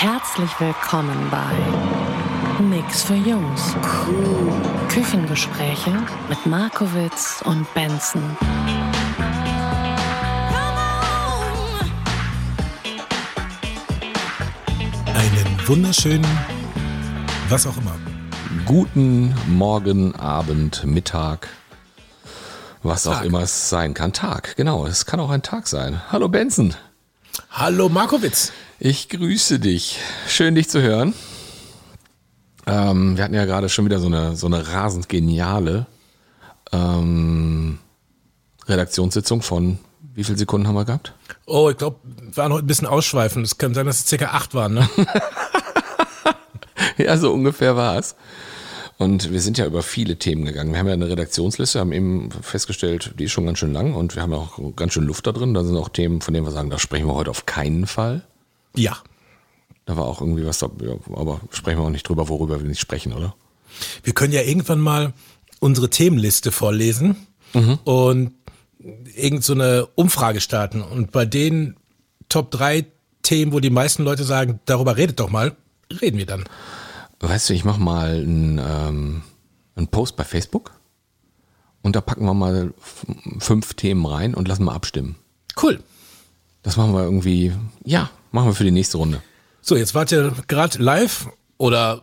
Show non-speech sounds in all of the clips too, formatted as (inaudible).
Herzlich willkommen bei Nix für Jungs. Küchengespräche mit Markowitz und Benson. Einen wunderschönen, was auch immer. Guten Morgen, Abend, Mittag, was auch Tag. immer es sein kann. Tag, genau. Es kann auch ein Tag sein. Hallo Benson, Hallo Markowitz. Ich grüße dich. Schön, dich zu hören. Ähm, wir hatten ja gerade schon wieder so eine, so eine rasend geniale ähm, Redaktionssitzung von wie viele Sekunden haben wir gehabt? Oh, ich glaube, wir waren heute ein bisschen ausschweifend. Es kann sein, dass es circa acht waren, ne? (laughs) Ja, so ungefähr war es. Und wir sind ja über viele Themen gegangen. Wir haben ja eine Redaktionsliste, haben eben festgestellt, die ist schon ganz schön lang und wir haben auch ganz schön Luft da drin. Da sind auch Themen, von denen wir sagen, da sprechen wir heute auf keinen Fall. Ja. Da war auch irgendwie was da, aber sprechen wir auch nicht drüber, worüber wir nicht sprechen, oder? Wir können ja irgendwann mal unsere Themenliste vorlesen und irgend so eine Umfrage starten. Und bei den Top 3 Themen, wo die meisten Leute sagen, darüber redet doch mal, reden wir dann. Weißt du, ich mache mal einen, ähm, einen Post bei Facebook und da packen wir mal fünf Themen rein und lassen mal abstimmen. Cool. Das machen wir irgendwie, ja, machen wir für die nächste Runde. So, jetzt wart ihr gerade live oder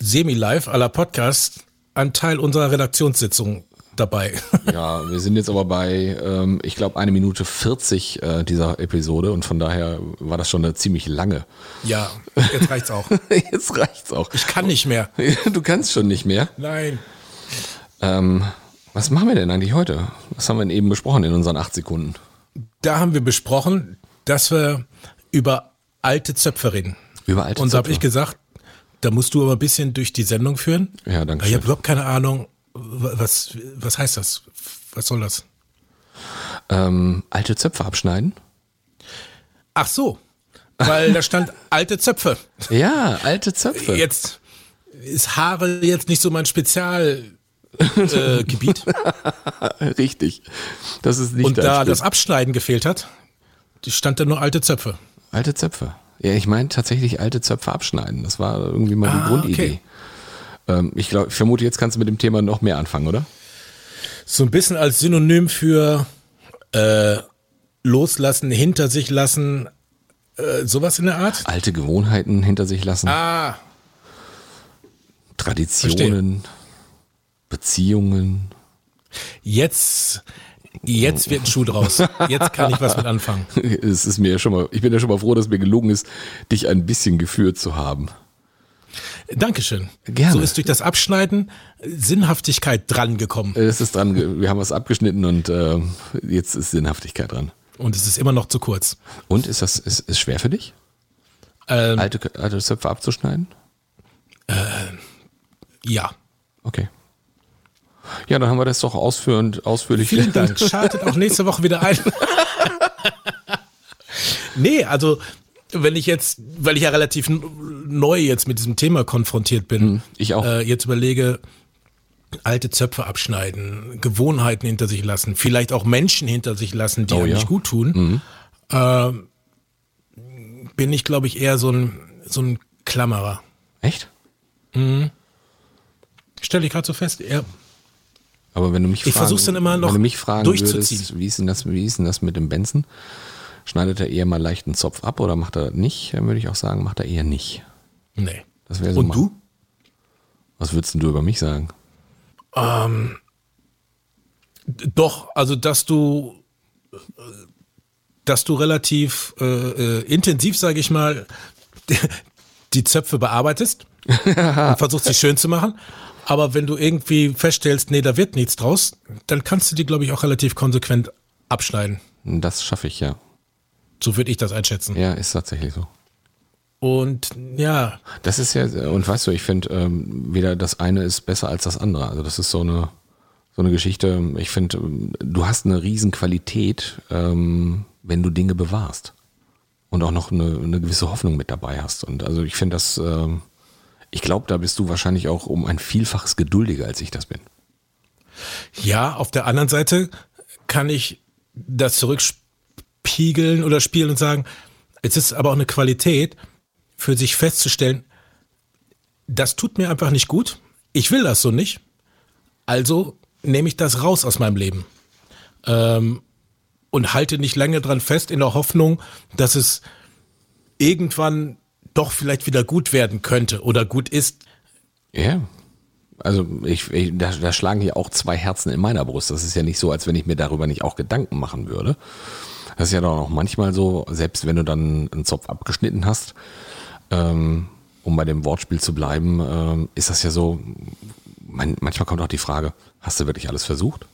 semi-live aller Podcast ein Teil unserer Redaktionssitzung dabei. (laughs) Ja, wir sind jetzt aber bei, ähm, ich glaube, eine Minute 40 äh, dieser Episode und von daher war das schon eine ziemlich lange. ja, jetzt reicht's auch. (laughs) Jetzt reicht's auch. Ich kann nicht mehr. (laughs) Du kannst schon nicht mehr. Nein. Ähm, was machen wir denn eigentlich heute? Was haben wir denn eben besprochen in unseren acht Sekunden? Da haben wir besprochen, dass wir über alte Zöpfe reden. Über alte Und da habe ich gesagt, da musst du aber ein bisschen durch die Sendung führen. Ja, danke Ich schön. habe überhaupt keine Ahnung, wa- was, was heißt das? Was soll das? Ähm, alte Zöpfe abschneiden? Ach so, weil da stand (laughs) alte Zöpfe. Ja, alte Zöpfe. Jetzt ist Haare jetzt nicht so mein Spezialgebiet. Äh. (laughs) Richtig. Das ist nicht Und da Spiel. das Abschneiden gefehlt hat, stand da nur alte Zöpfe. Alte Zöpfe. Ja, ich meine tatsächlich alte Zöpfe abschneiden. Das war irgendwie mal die Ah, Grundidee. okay. Ähm, ich glaube, ich vermute, jetzt kannst du mit dem Thema noch mehr anfangen, oder? So ein bisschen als Synonym für äh, loslassen, hinter sich lassen, äh, sowas in der Art. Alte Gewohnheiten hinter sich lassen, Ah, Traditionen, Beziehungen. jetzt, jetzt wird ein Schuh draus. Jetzt kann ich was mit anfangen. (laughs) Es ist mir ja schon mal, ich bin ja schon mal froh, dass mir gelungen ist, dich ein bisschen geführt zu haben. Dankeschön. Gerne. So ist durch das Abschneiden Sinnhaftigkeit dran gekommen. Es ist dran, wir haben was abgeschnitten und äh, jetzt ist Sinnhaftigkeit dran. Und es ist immer noch zu kurz. Und ist das ist, ist schwer für dich, Ähm, alte, alte Zöpfe abzuschneiden? ja. Okay. Ja, dann haben wir das doch ausführend, ausführlich. Vielen Dank. Schaltet auch nächste Woche wieder ein. (laughs) nee, also wenn ich jetzt, weil ich ja relativ neu jetzt mit diesem Thema konfrontiert bin, Hm, ich auch. Äh, jetzt überlege, alte Zöpfe abschneiden, Gewohnheiten hinter sich lassen, vielleicht auch Menschen hinter sich lassen, die Oh ja. nicht gut tun, äh, bin ich, glaube ich, eher so ein, so ein Klammerer. Echt? Stelle ich gerade so fest, ja. Aber wenn du mich Ich fragen, dann immer noch wenn du mich fragen durchzuziehen. würdest, wie ist denn das, wie ist denn das mit dem Benson? Schneidet er eher mal leicht einen Zopf ab oder macht er nicht? Dann würde ich auch sagen, macht er eher nicht. Nee. So Und mein- du? Was würdest denn du über mich sagen? Doch, also dass du, dass du relativ äh, äh, intensiv, sage ich mal, (laughs) die Zöpfe bearbeitest (laughs) und versuchst sie schön zu machen. Aber wenn du irgendwie feststellst, nee, da wird nichts draus, dann kannst du die, glaube ich, auch relativ konsequent abschneiden. Das schaffe ich ja. So würde ich das einschätzen. Ja, ist tatsächlich so. Und ja, Das ist ja, und weißt du, ich finde, ähm, weder das eine ist besser als das andere. Also das ist so eine, so eine Geschichte. Ich finde, ähm, du hast eine Riesenqualität, ähm, wenn du Dinge bewahrst. Und auch noch eine, eine gewisse Hoffnung mit dabei hast. Und also ich finde das, ähm, ich glaube, da bist du wahrscheinlich auch um ein Vielfaches geduldiger, als ich das bin. ja, auf der anderen Seite kann ich das zurückspiegeln oder spielen und sagen, es ist aber auch eine Qualität, für sich festzustellen, das tut mir einfach nicht gut. Ich will das so nicht. Also nehme ich das raus aus meinem Leben. Ähm, und halte nicht lange dran fest in der Hoffnung, dass es irgendwann doch vielleicht wieder gut werden könnte oder gut ist. Ja. Also ich, ich da, da schlagen hier auch zwei Herzen in meiner Brust. Das ist ja nicht so, als wenn ich mir darüber nicht auch Gedanken machen würde. Das ist ja doch auch manchmal so, selbst wenn du dann einen Zopf abgeschnitten hast, ähm, um bei dem Wortspiel zu bleiben, ähm, ist das ja so, man, manchmal kommt auch die Frage, hast du wirklich alles versucht?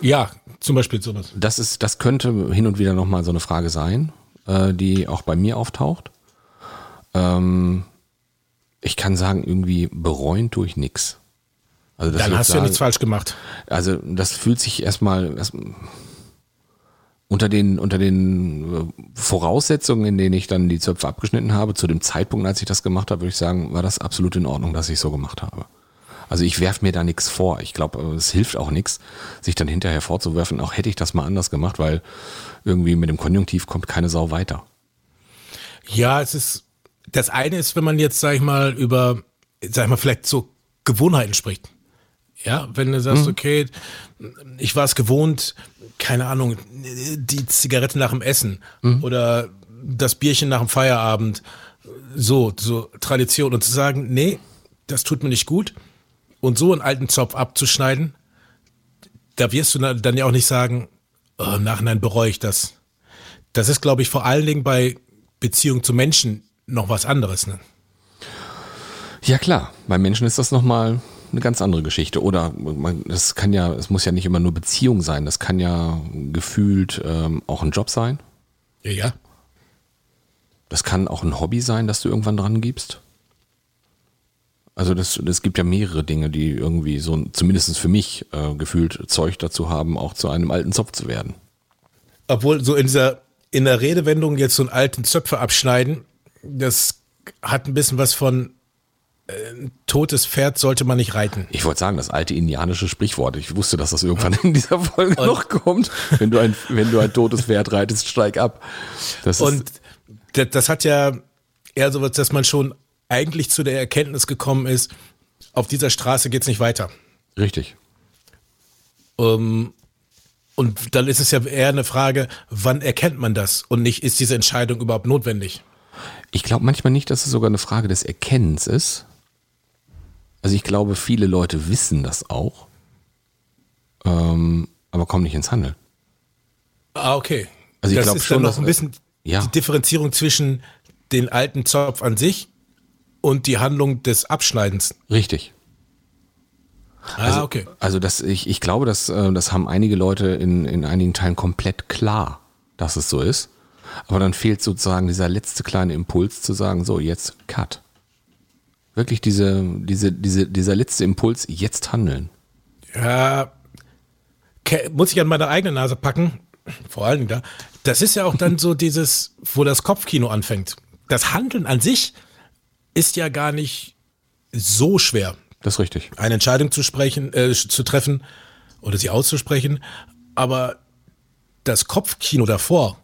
Ja, zum Beispiel sowas. Das ist, das könnte hin und wieder nochmal so eine Frage sein, äh, die auch bei mir auftaucht. Ähm, ich kann sagen, irgendwie bereuen tue ich nix. Also Dann hast du ja nichts falsch gemacht. also das fühlt sich erstmal erst, unter den unter den äh, Voraussetzungen, in denen ich dann die Zöpfe abgeschnitten habe, zu dem Zeitpunkt, als ich das gemacht habe, würde ich sagen, war das absolut in Ordnung, dass ich so gemacht habe. Also ich werf mir da nichts vor. Ich glaube, es hilft auch nichts, sich dann hinterher vorzuwerfen, auch hätte ich das mal anders gemacht, weil irgendwie mit dem Konjunktiv kommt keine Sau weiter. Ja, es ist, das eine ist, wenn man jetzt, sag ich mal, über, sag ich mal, vielleicht so Gewohnheiten spricht. Ja, wenn du sagst, okay, ich war es gewohnt, keine Ahnung, die Zigarette nach dem Essen oder das Bierchen nach dem Feierabend, so, so Tradition und zu sagen, nee, das tut mir nicht gut und so einen alten Zopf abzuschneiden, da wirst du dann dann ja auch nicht sagen, oh, im Nachhinein bereue ich das. Das ist, glaube ich, vor allen Dingen bei Beziehung zu Menschen noch was anderes. Ne? Ja klar, bei Menschen ist das nochmal eine ganz andere Geschichte. Oder man, das kann ja, es muss ja nicht immer nur Beziehung sein, das kann ja gefühlt ähm, auch ein Job sein. Ja, ja. Das kann auch ein Hobby sein, das du irgendwann dran gibst. Also das, das gibt ja mehrere Dinge, die irgendwie so, zumindest für mich, äh, gefühlt Zeug dazu haben, auch zu einem alten Zopf zu werden. Obwohl so in dieser in der Redewendung jetzt so einen alten Zöpfe abschneiden, das hat ein bisschen was von äh, ein totes Pferd sollte man nicht reiten. Ich wollte sagen, das alte indianische Sprichwort. Ich wusste, dass das irgendwann in dieser Folge noch kommt. Wenn du ein, wenn du ein totes Pferd reitest, steig ab. Das Und das, das hat ja eher so was, dass man schon eigentlich zu der Erkenntnis gekommen ist, auf dieser Straße geht's nicht weiter. richtig. Ähm, und dann ist es ja eher eine Frage, wann erkennt man das und nicht, ist diese Entscheidung überhaupt notwendig? Ich glaube manchmal nicht, dass es sogar eine Frage des Erkennens ist. Also ich glaube, viele Leute wissen das auch, ähm, aber kommen nicht ins Handeln. Ah, okay. Also ich das glaub ist schon, dann noch ein bisschen ja. die Differenzierung zwischen den alten Zopf an sich und die Handlung des Abschneidens. Richtig. Ah, okay. Also das, ich, ich glaube, dass, äh, das haben einige Leute in, in einigen Teilen komplett klar, dass es so ist. Aber dann fehlt sozusagen dieser letzte kleine Impuls zu sagen, so, jetzt Cut. Wirklich diese, diese, diese, dieser letzte Impuls, jetzt handeln. Ja, muss ich an meine eigene Nase packen, vor allen Dingen da. Das ist ja auch dann so dieses, wo das Kopfkino anfängt. Das Handeln an sich ist ja gar nicht so schwer. Das ist richtig. eine Entscheidung zu sprechen, äh, zu treffen oder sie auszusprechen. Aber das Kopfkino davor,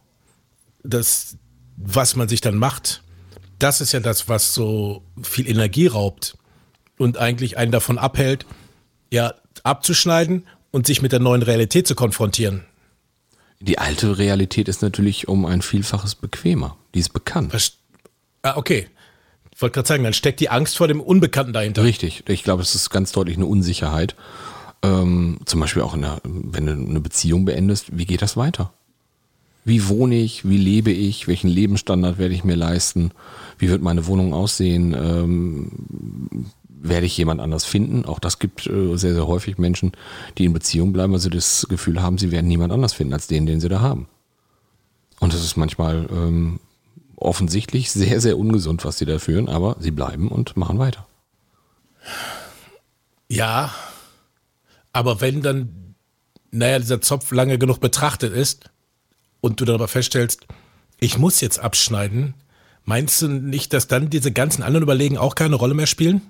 das, was man sich dann macht, das ist ja das, was so viel Energie raubt und eigentlich einen davon abhält, ja, abzuschneiden und sich mit der neuen Realität zu konfrontieren. Die alte Realität ist natürlich um ein Vielfaches bequemer. Die ist bekannt. Was, ah, okay. Ich wollte gerade sagen, dann steckt die Angst vor dem Unbekannten dahinter. Richtig. Ich glaube, es ist ganz deutlich eine Unsicherheit. Ähm, zum Beispiel auch in der, wenn du eine Beziehung beendest, wie geht das weiter? Wie wohne ich? Wie lebe ich? Welchen Lebensstandard werde ich mir leisten? Wie wird meine Wohnung aussehen? Ähm, werde ich jemand anders finden? Auch das gibt äh, sehr, sehr häufig Menschen, die in Beziehung bleiben, weil sie das Gefühl haben, sie werden niemand anders finden als den, den sie da haben. Und es ist manchmal ähm, offensichtlich sehr, sehr ungesund, was sie da führen, aber sie bleiben und machen weiter. Ja, aber wenn dann, naja, dieser Zopf lange genug betrachtet ist und du dann aber feststellst, ich muss jetzt abschneiden, meinst du nicht, dass dann diese ganzen anderen Überlegen auch keine Rolle mehr spielen?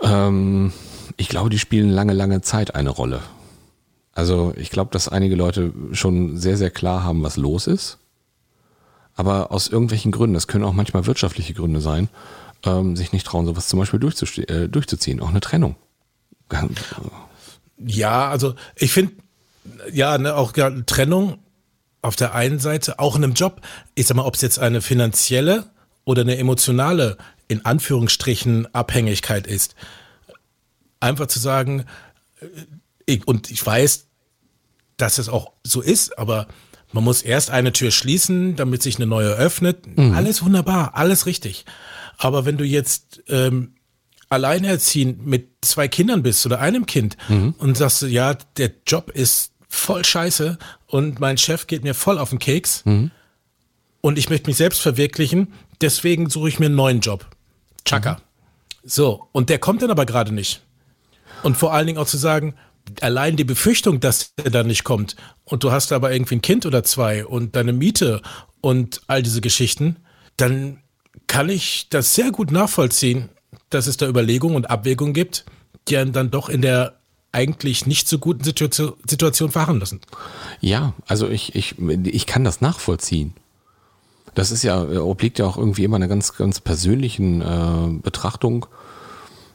Ähm, ich glaube, die spielen lange, lange Zeit eine Rolle. Also ich glaube, dass einige Leute schon sehr, sehr klar haben, was los ist. Aber aus irgendwelchen Gründen, das können auch manchmal wirtschaftliche Gründe sein, ähm, sich nicht trauen, sowas zum Beispiel äh, durchzuziehen. Auch eine Trennung. Ja, also ich finde, ja, ne, auch ja, Trennung auf der einen Seite, auch in einem Job, ich sag mal, ob es jetzt eine finanzielle oder eine emotionale, in Anführungsstrichen, Abhängigkeit ist. Einfach zu sagen, äh, ich, und ich weiß, dass es auch so ist, aber man muss erst eine Tür schließen, damit sich eine neue öffnet. Mhm. Alles wunderbar, alles richtig. Aber wenn du jetzt ähm, alleinerziehend mit zwei Kindern bist oder einem Kind mhm. und sagst, ja, der Job ist voll scheiße und mein Chef geht mir voll auf den Keks mhm. und ich möchte mich selbst verwirklichen, deswegen suche ich mir einen neuen Job. Chaka. Mhm. So, und der kommt dann aber gerade nicht. Und vor allen Dingen auch zu sagen, allein die Befürchtung, dass er dann nicht kommt und du hast aber irgendwie ein Kind oder zwei und deine Miete und all diese Geschichten, dann kann ich das sehr gut nachvollziehen, dass es da Überlegungen und Abwägungen gibt, die einen dann doch in der eigentlich nicht so guten Situation, fahren lassen. Ja, also ich, ich, ich kann das nachvollziehen. Das ist ja, obliegt ja auch irgendwie immer einer ganz, ganz persönlichen äh, Betrachtung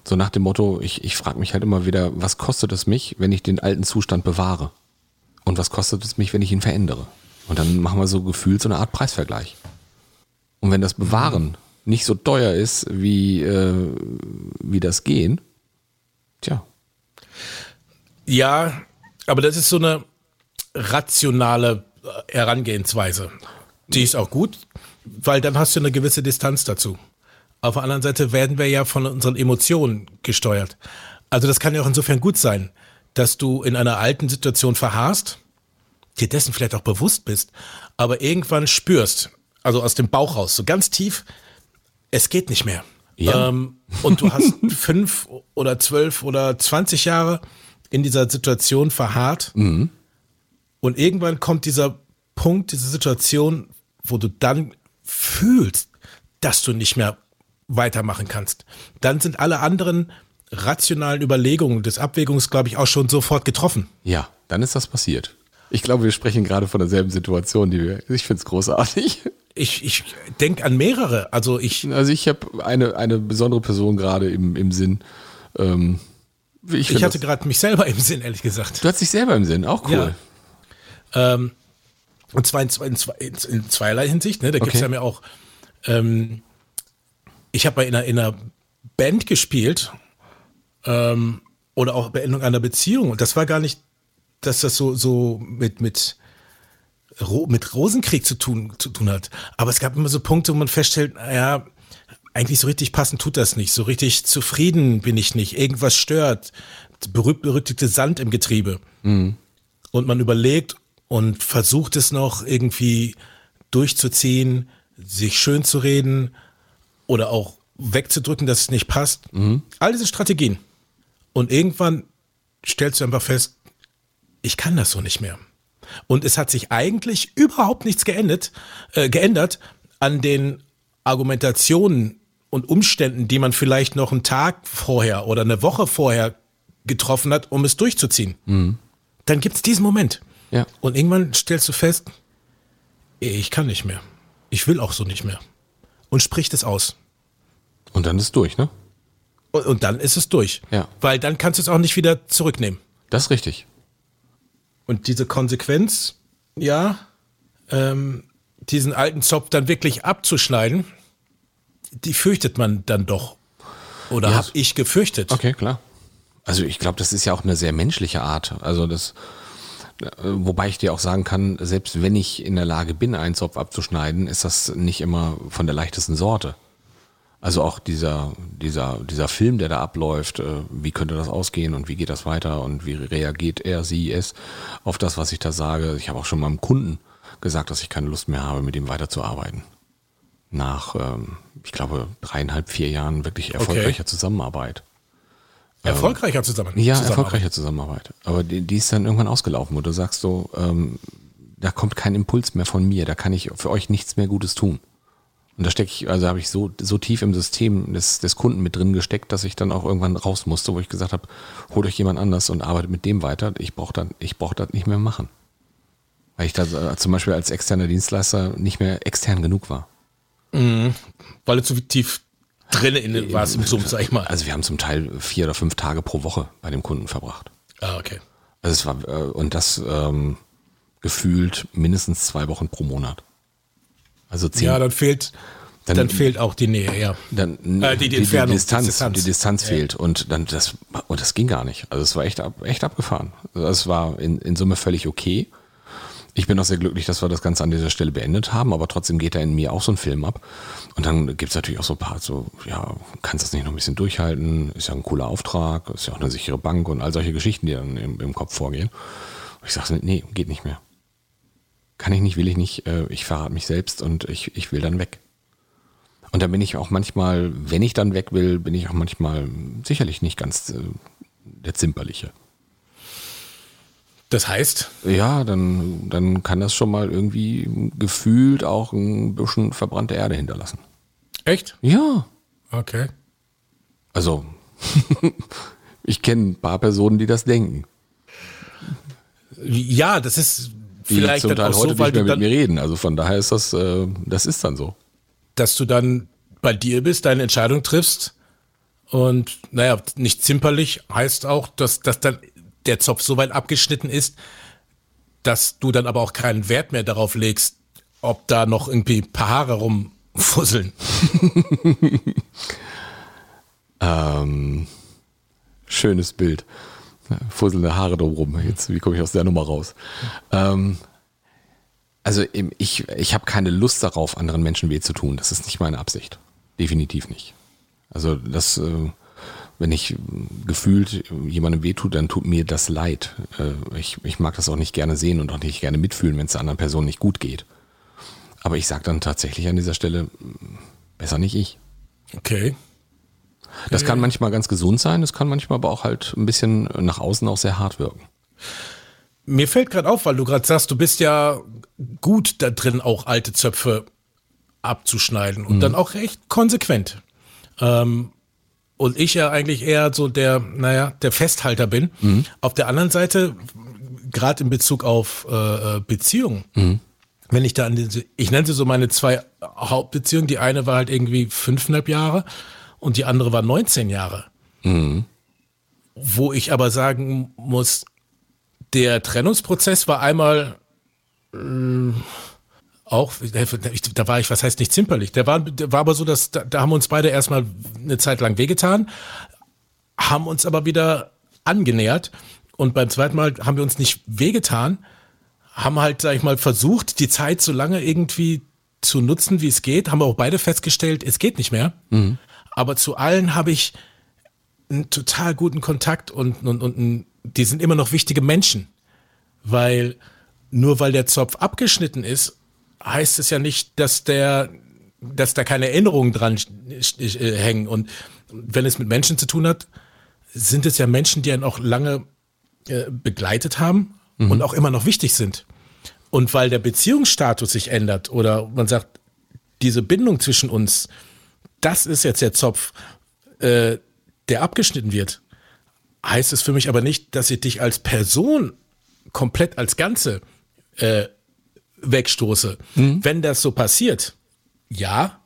so nach dem Motto, ich, ich frage mich halt immer wieder, was kostet es mich, wenn ich den alten Zustand bewahre? Und was kostet es mich, wenn ich ihn verändere? Und dann machen wir so gefühlt so eine Art Preisvergleich. Und wenn das Bewahren nicht so teuer ist, wie, äh, wie das Gehen, tja. Ja, aber das ist so eine rationale äh, Herangehensweise. Die ist auch gut, weil dann hast du eine gewisse Distanz dazu. Auf der anderen Seite werden wir ja von unseren Emotionen gesteuert. Also das kann ja auch insofern gut sein, dass du in einer alten Situation verharrst, dir dessen vielleicht auch bewusst bist, aber irgendwann spürst, also aus dem Bauch raus, so ganz tief, es geht nicht mehr. Ja. Ähm, und du hast (laughs) fünf oder zwölf oder zwanzig Jahre in dieser Situation verharrt. Mhm. Und irgendwann kommt dieser Punkt, diese Situation, wo du dann fühlst, dass du nicht mehr weitermachen kannst. Dann sind alle anderen rationalen Überlegungen des Abwägungs, glaube ich, auch schon sofort getroffen. Ja, dann ist das passiert. Ich glaube, wir sprechen gerade von derselben Situation, die wir. Ich finde es großartig. Ich, ich denke an mehrere. Also ich. Also ich habe eine, eine besondere Person gerade im, im Sinn. Ähm, ich, ich hatte gerade mich selber im Sinn, ehrlich gesagt. Du hast dich selber im Sinn, auch cool. Ja. Ähm, und zwar in, in, in, zweierlei Hinsicht. Ne? Da gibt es ja mir auch ähm, ich habe in einer, in einer Band gespielt ähm, oder auch Beendung einer Beziehung und das war gar nicht, dass das so, so mit, mit, mit Rosenkrieg zu tun, zu tun hat. Aber es gab immer so Punkte, wo man feststellt, naja, eigentlich so richtig passend tut das nicht. So richtig zufrieden bin ich nicht. Irgendwas stört. Berühmt berüchtigte Sand im Getriebe. Mhm. Und man überlegt und versucht es noch irgendwie durchzuziehen, sich schön zu reden oder auch wegzudrücken, dass es nicht passt. Mhm. All diese Strategien. Und irgendwann stellst du einfach fest, ich kann das so nicht mehr. Und es hat sich eigentlich überhaupt nichts geändert, äh, geändert an den Argumentationen und Umständen, die man vielleicht noch einen Tag vorher oder eine Woche vorher getroffen hat, um es durchzuziehen. Mhm. Dann gibt es diesen Moment. Ja. Und irgendwann stellst du fest, ich kann nicht mehr. Ich will auch so nicht mehr und spricht es aus. Und dann ist es durch, ne? Und, und dann ist es durch. Ja. Weil dann kannst du es auch nicht wieder zurücknehmen. Das ist richtig. Und diese Konsequenz, ja, ähm, diesen alten Zopf dann wirklich abzuschneiden, die fürchtet man dann doch. Oder ja. habe ich gefürchtet. Okay, klar. Also ich glaube, das ist ja auch eine sehr menschliche Art. Also das, äh, wobei ich dir auch sagen kann, selbst wenn ich in der Lage bin, einen Zopf abzuschneiden, ist das nicht immer von der leichtesten Sorte. Also auch dieser, dieser, dieser Film, der da abläuft, äh, wie könnte das ausgehen und wie geht das weiter und wie reagiert er, sie, es auf das, was ich da sage. Ich habe auch schon mal einem Kunden gesagt, dass ich keine Lust mehr habe, mit ihm weiterzuarbeiten. Nach, ähm, ich glaube, dreieinhalb, vier Jahren wirklich erfolgreicher Zusammenarbeit. Erfolgreicher. Ja, Zusammenarbeit. erfolgreiche Zusammenarbeit. Aber die, die ist dann irgendwann ausgelaufen, wo du sagst so, ähm, da kommt kein Impuls mehr von mir, da kann ich für euch nichts mehr Gutes tun. Und da stecke ich, also habe ich so, so tief im System des, des Kunden mit drin gesteckt, dass ich dann auch irgendwann raus musste, wo ich gesagt habe, holt euch jemand anders und arbeitet mit dem weiter. Ich brauche dann, ich brauche das nicht mehr machen. Weil ich da äh, zum Beispiel als externer Dienstleister nicht mehr extern genug war. Weil du zu tief drin in warst im Zoom, sag ich mal. Also wir haben zum Teil vier oder fünf Tage pro Woche bei dem Kunden verbracht. Ah, okay. Also es war, äh, und das ähm, gefühlt mindestens zwei Wochen pro Monat. Also zehn, Ja, dann fehlt, dann, Dann- fehlt auch die Nähe, ja. dann Äh, die- die Entfernung, Distanz, die Distanz. die Distanz fehlt und dann das und das ging gar nicht. Also es war echt ab, echt abgefahren. Also es war in, in Summe völlig okay. Ich bin auch sehr glücklich, dass wir das Ganze an dieser Stelle beendet haben, aber trotzdem geht da in mir auch so ein Film ab. Und dann gibt es natürlich auch so ein paar, so, ja, kannst das nicht noch ein bisschen durchhalten? Ist ja ein cooler Auftrag, ist ja auch eine sichere Bank und all solche Geschichten, die dann im, im Kopf vorgehen. Und ich sage, nee, geht nicht mehr. Kann ich nicht, will ich nicht, äh, ich verrate mich selbst und ich, ich will dann weg. Und dann bin ich auch manchmal, wenn ich dann weg will, bin ich auch manchmal sicherlich nicht ganz äh, der Zimperliche. Das heißt, Ja, dann, dann kann das schon mal irgendwie gefühlt auch ein bisschen verbrannte Erde hinterlassen. echt? Ja. Okay. Also, (laughs) ich kenne ein paar Personen, die das denken. Ja, das ist Die vielleicht zum dann Teil heute so, nicht mehr mit mir reden. Also von daher ist das, äh, das ist dann so. dass du dann bei dir bist, deine Entscheidung triffst und naja, nicht zimperlich heißt auch, dass, dass dann der Zopf so weit abgeschnitten ist, dass du dann aber auch keinen Wert mehr darauf legst, ob da noch irgendwie ein paar Haare rumfusseln. (laughs) Ähm, schönes Bild. Fusselnde Haare drumrum. Jetzt, wie komme ich aus der Nummer raus? Ähm, also ich, ich habe keine Lust darauf, anderen Menschen weh zu tun. Das ist nicht meine Absicht. Definitiv nicht. Also das, äh, wenn ich äh, gefühlt jemandem weh tut, dann tut mir das leid. Äh, ich, ich mag das auch nicht gerne sehen und auch nicht gerne mitfühlen, wenn es der anderen Person nicht gut geht. Aber ich sage dann tatsächlich an dieser Stelle, besser nicht ich. Okay. Das kann manchmal ganz gesund sein, das kann manchmal aber auch halt ein bisschen nach außen auch sehr hart wirken. Mir fällt gerade auf, weil du gerade sagst, du bist ja gut da drin, auch alte Zöpfe abzuschneiden und dann auch recht konsequent. Ähm, und ich ja eigentlich eher so der, naja, der Festhalter bin. Auf der anderen Seite, gerade in Bezug auf äh, äh, Beziehungen, wenn ich da an diese, ich nenne sie so meine zwei Hauptbeziehungen, die eine war halt irgendwie fünfeinhalb Jahre und die andere war 19 Jahre. Wo ich aber sagen muss, der Trennungsprozess war einmal äh, auch, da war ich, was heißt nicht zimperlich, der war, der war aber so, dass da, da haben uns beide erstmal eine Zeit lang wehgetan, haben uns aber wieder angenähert und beim zweiten Mal haben wir uns nicht wehgetan, haben halt, sag ich mal, versucht, die Zeit so lange irgendwie zu nutzen, wie es geht, haben auch beide festgestellt, es geht nicht mehr. Aber zu allen habe ich einen total guten Kontakt und, und, und die sind immer noch wichtige Menschen. Weil nur weil der Zopf abgeschnitten ist, heißt es ja nicht, dass der, dass da keine Erinnerungen dran äh, hängen. Und wenn es mit Menschen zu tun hat, sind es ja Menschen, die einen auch lange äh, begleitet haben und auch immer noch wichtig sind. Und weil der Beziehungsstatus sich ändert oder man sagt, diese Bindung zwischen uns, das ist jetzt der Zopf, äh, der abgeschnitten wird, heißt es für mich aber nicht, dass ich dich als Person komplett als Ganze äh, wegstoße. Wenn das so passiert, ja,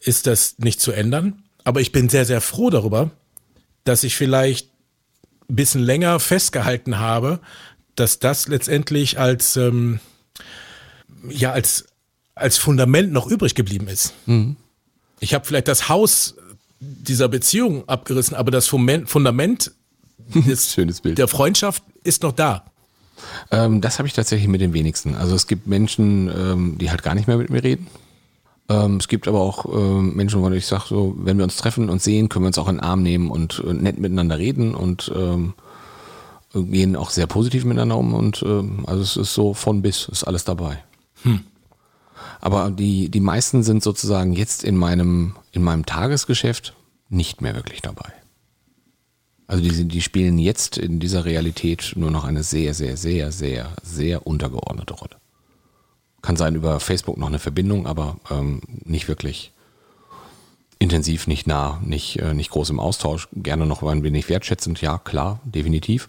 ist das nicht zu ändern, aber ich bin sehr, sehr froh darüber, dass ich vielleicht ein bisschen länger festgehalten habe, dass das letztendlich als, ähm, ja, als, als Fundament noch übrig geblieben ist. Ich habe vielleicht das Haus dieser Beziehung abgerissen, aber das Fumen- Fundament (laughs) des, Schönes Bild. der Freundschaft ist noch da. Ähm, das habe ich tatsächlich mit den wenigsten. Also es gibt Menschen, ähm, die halt gar nicht mehr mit mir reden. Ähm, es gibt aber auch ähm, Menschen, wo ich sage, so, wenn wir uns treffen und sehen, können wir uns auch in den Arm nehmen und äh, nett miteinander reden und ähm, gehen auch sehr positiv miteinander um. Und ähm, also es ist so von bis, ist alles dabei. Aber die, die meisten sind sozusagen jetzt in meinem, in meinem Tagesgeschäft nicht mehr wirklich dabei. Also die, sind- die spielen jetzt in dieser Realität nur noch eine sehr, sehr, sehr, sehr, sehr untergeordnete Rolle. Kann sein über Facebook noch eine Verbindung, aber ähm, nicht wirklich intensiv, nicht nah, nicht, äh, nicht groß im Austausch. Gerne noch ein wenig wertschätzend, ja, klar, definitiv.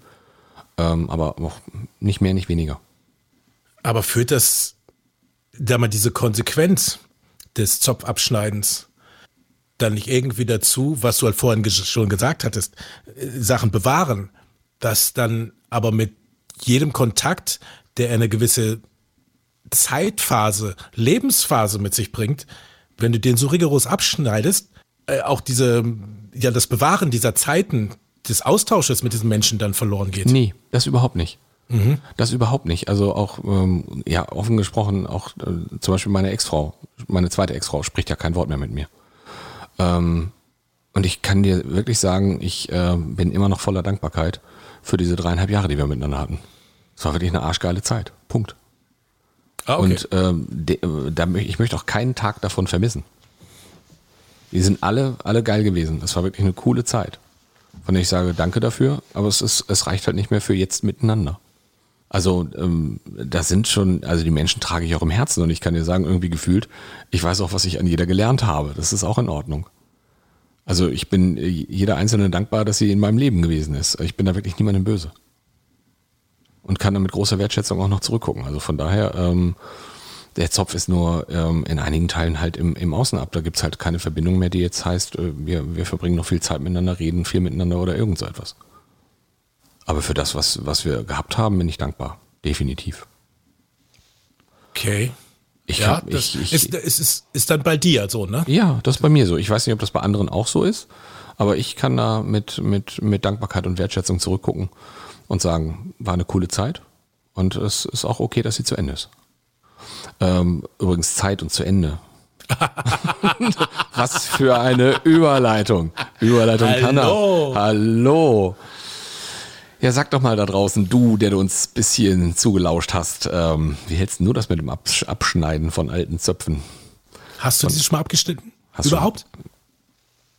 Ähm, aber auch nicht mehr, nicht weniger. Aber führt das, da mal diese Konsequenz des Zopfabschneidens dann nicht irgendwie dazu, was du halt vorhin ges- schon gesagt hattest, äh, Sachen bewahren, dass dann aber mit jedem Kontakt, der eine gewisse Zeitphase, Lebensphase mit sich bringt, wenn du den so rigoros abschneidest, äh, auch diese, ja, das Bewahren dieser Zeiten des Austausches mit diesen Menschen dann verloren geht. Nee, das überhaupt nicht. Das überhaupt nicht. Also auch, ähm, ja, offen gesprochen, auch äh, zum Beispiel meine Ex-Frau, meine zweite Ex-Frau spricht ja kein Wort mehr mit mir. Ähm, und ich kann dir wirklich sagen, ich äh, bin immer noch voller Dankbarkeit für diese dreieinhalb Jahre, die wir miteinander hatten. Es war wirklich eine arschgeile Zeit. Punkt. Ah, okay. Und ähm, de, äh, da, ich möchte auch keinen Tag davon vermissen. Die sind alle, alle geil gewesen. Das war wirklich eine coole Zeit. Von der ich sage, danke dafür, aber es, ist, es reicht halt nicht mehr für jetzt miteinander. Also ähm, da sind schon, also die Menschen trage ich auch im Herzen und ich kann dir sagen, irgendwie gefühlt, ich weiß auch, was ich an jeder gelernt habe. Das ist auch in Ordnung. Also ich bin äh, jeder Einzelne dankbar, dass sie in meinem Leben gewesen ist. Ich bin da wirklich niemandem böse. Und kann da mit großer Wertschätzung auch noch zurückgucken. Also von daher, ähm, der Zopf ist nur ähm, in einigen Teilen halt im, im Außen ab. Da gibt's halt keine Verbindung mehr, die jetzt heißt, äh, wir, wir verbringen noch viel Zeit miteinander, reden viel miteinander oder irgend so etwas. Aber für das, was, was wir gehabt haben, bin ich dankbar. Definitiv. Okay. Ich Ja, hab- das ich, ich, ist, ist, ist, ist dann bei dir so, ne? ja, das ist bei mir so. Ich weiß nicht, ob das bei anderen auch so ist, aber ich kann da mit, mit, mit Dankbarkeit und Wertschätzung zurückgucken und sagen, war eine coole Zeit und es ist auch okay, dass sie zu Ende ist. Ähm, übrigens Zeit und zu Ende. (laughs) Was für eine Überleitung. Überleitung kann er. Hallo. Ja, sag doch mal da draußen, du, der du uns bis hierhin zugelauscht hast, ähm, wie hältst du das mit dem Absch Abschneiden von alten Zöpfen? Hast du dieses schon mal abgeschnitten? Hast du- Überhaupt?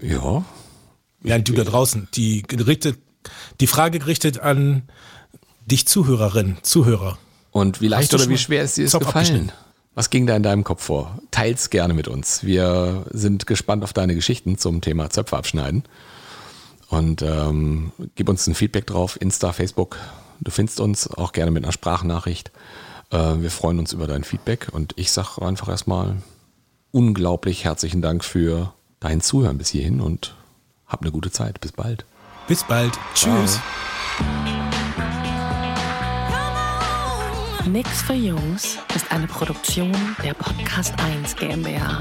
Ja, Ja, du da draußen. Die, gerichtet, die Frage gerichtet an dich Zuhörerin, Zuhörer. Und wie leicht oder schon wie schwer ist dir es gefallen? Was ging da in deinem Kopf vor? Teils gerne mit uns. Wir sind gespannt auf deine Geschichten zum Thema Zöpfe abschneiden. Und ähm, gib uns ein Feedback drauf, Insta, Facebook. Du findest uns auch gerne mit einer Sprachnachricht. Äh, wir freuen uns über dein Feedback. Und ich sage einfach erstmal unglaublich herzlichen Dank für dein Zuhören bis hierhin und hab eine gute Zeit. Bis bald. Bis bald. Tschüss. Nix für Jungs ist eine Produktion der Podcast 1 GmbH.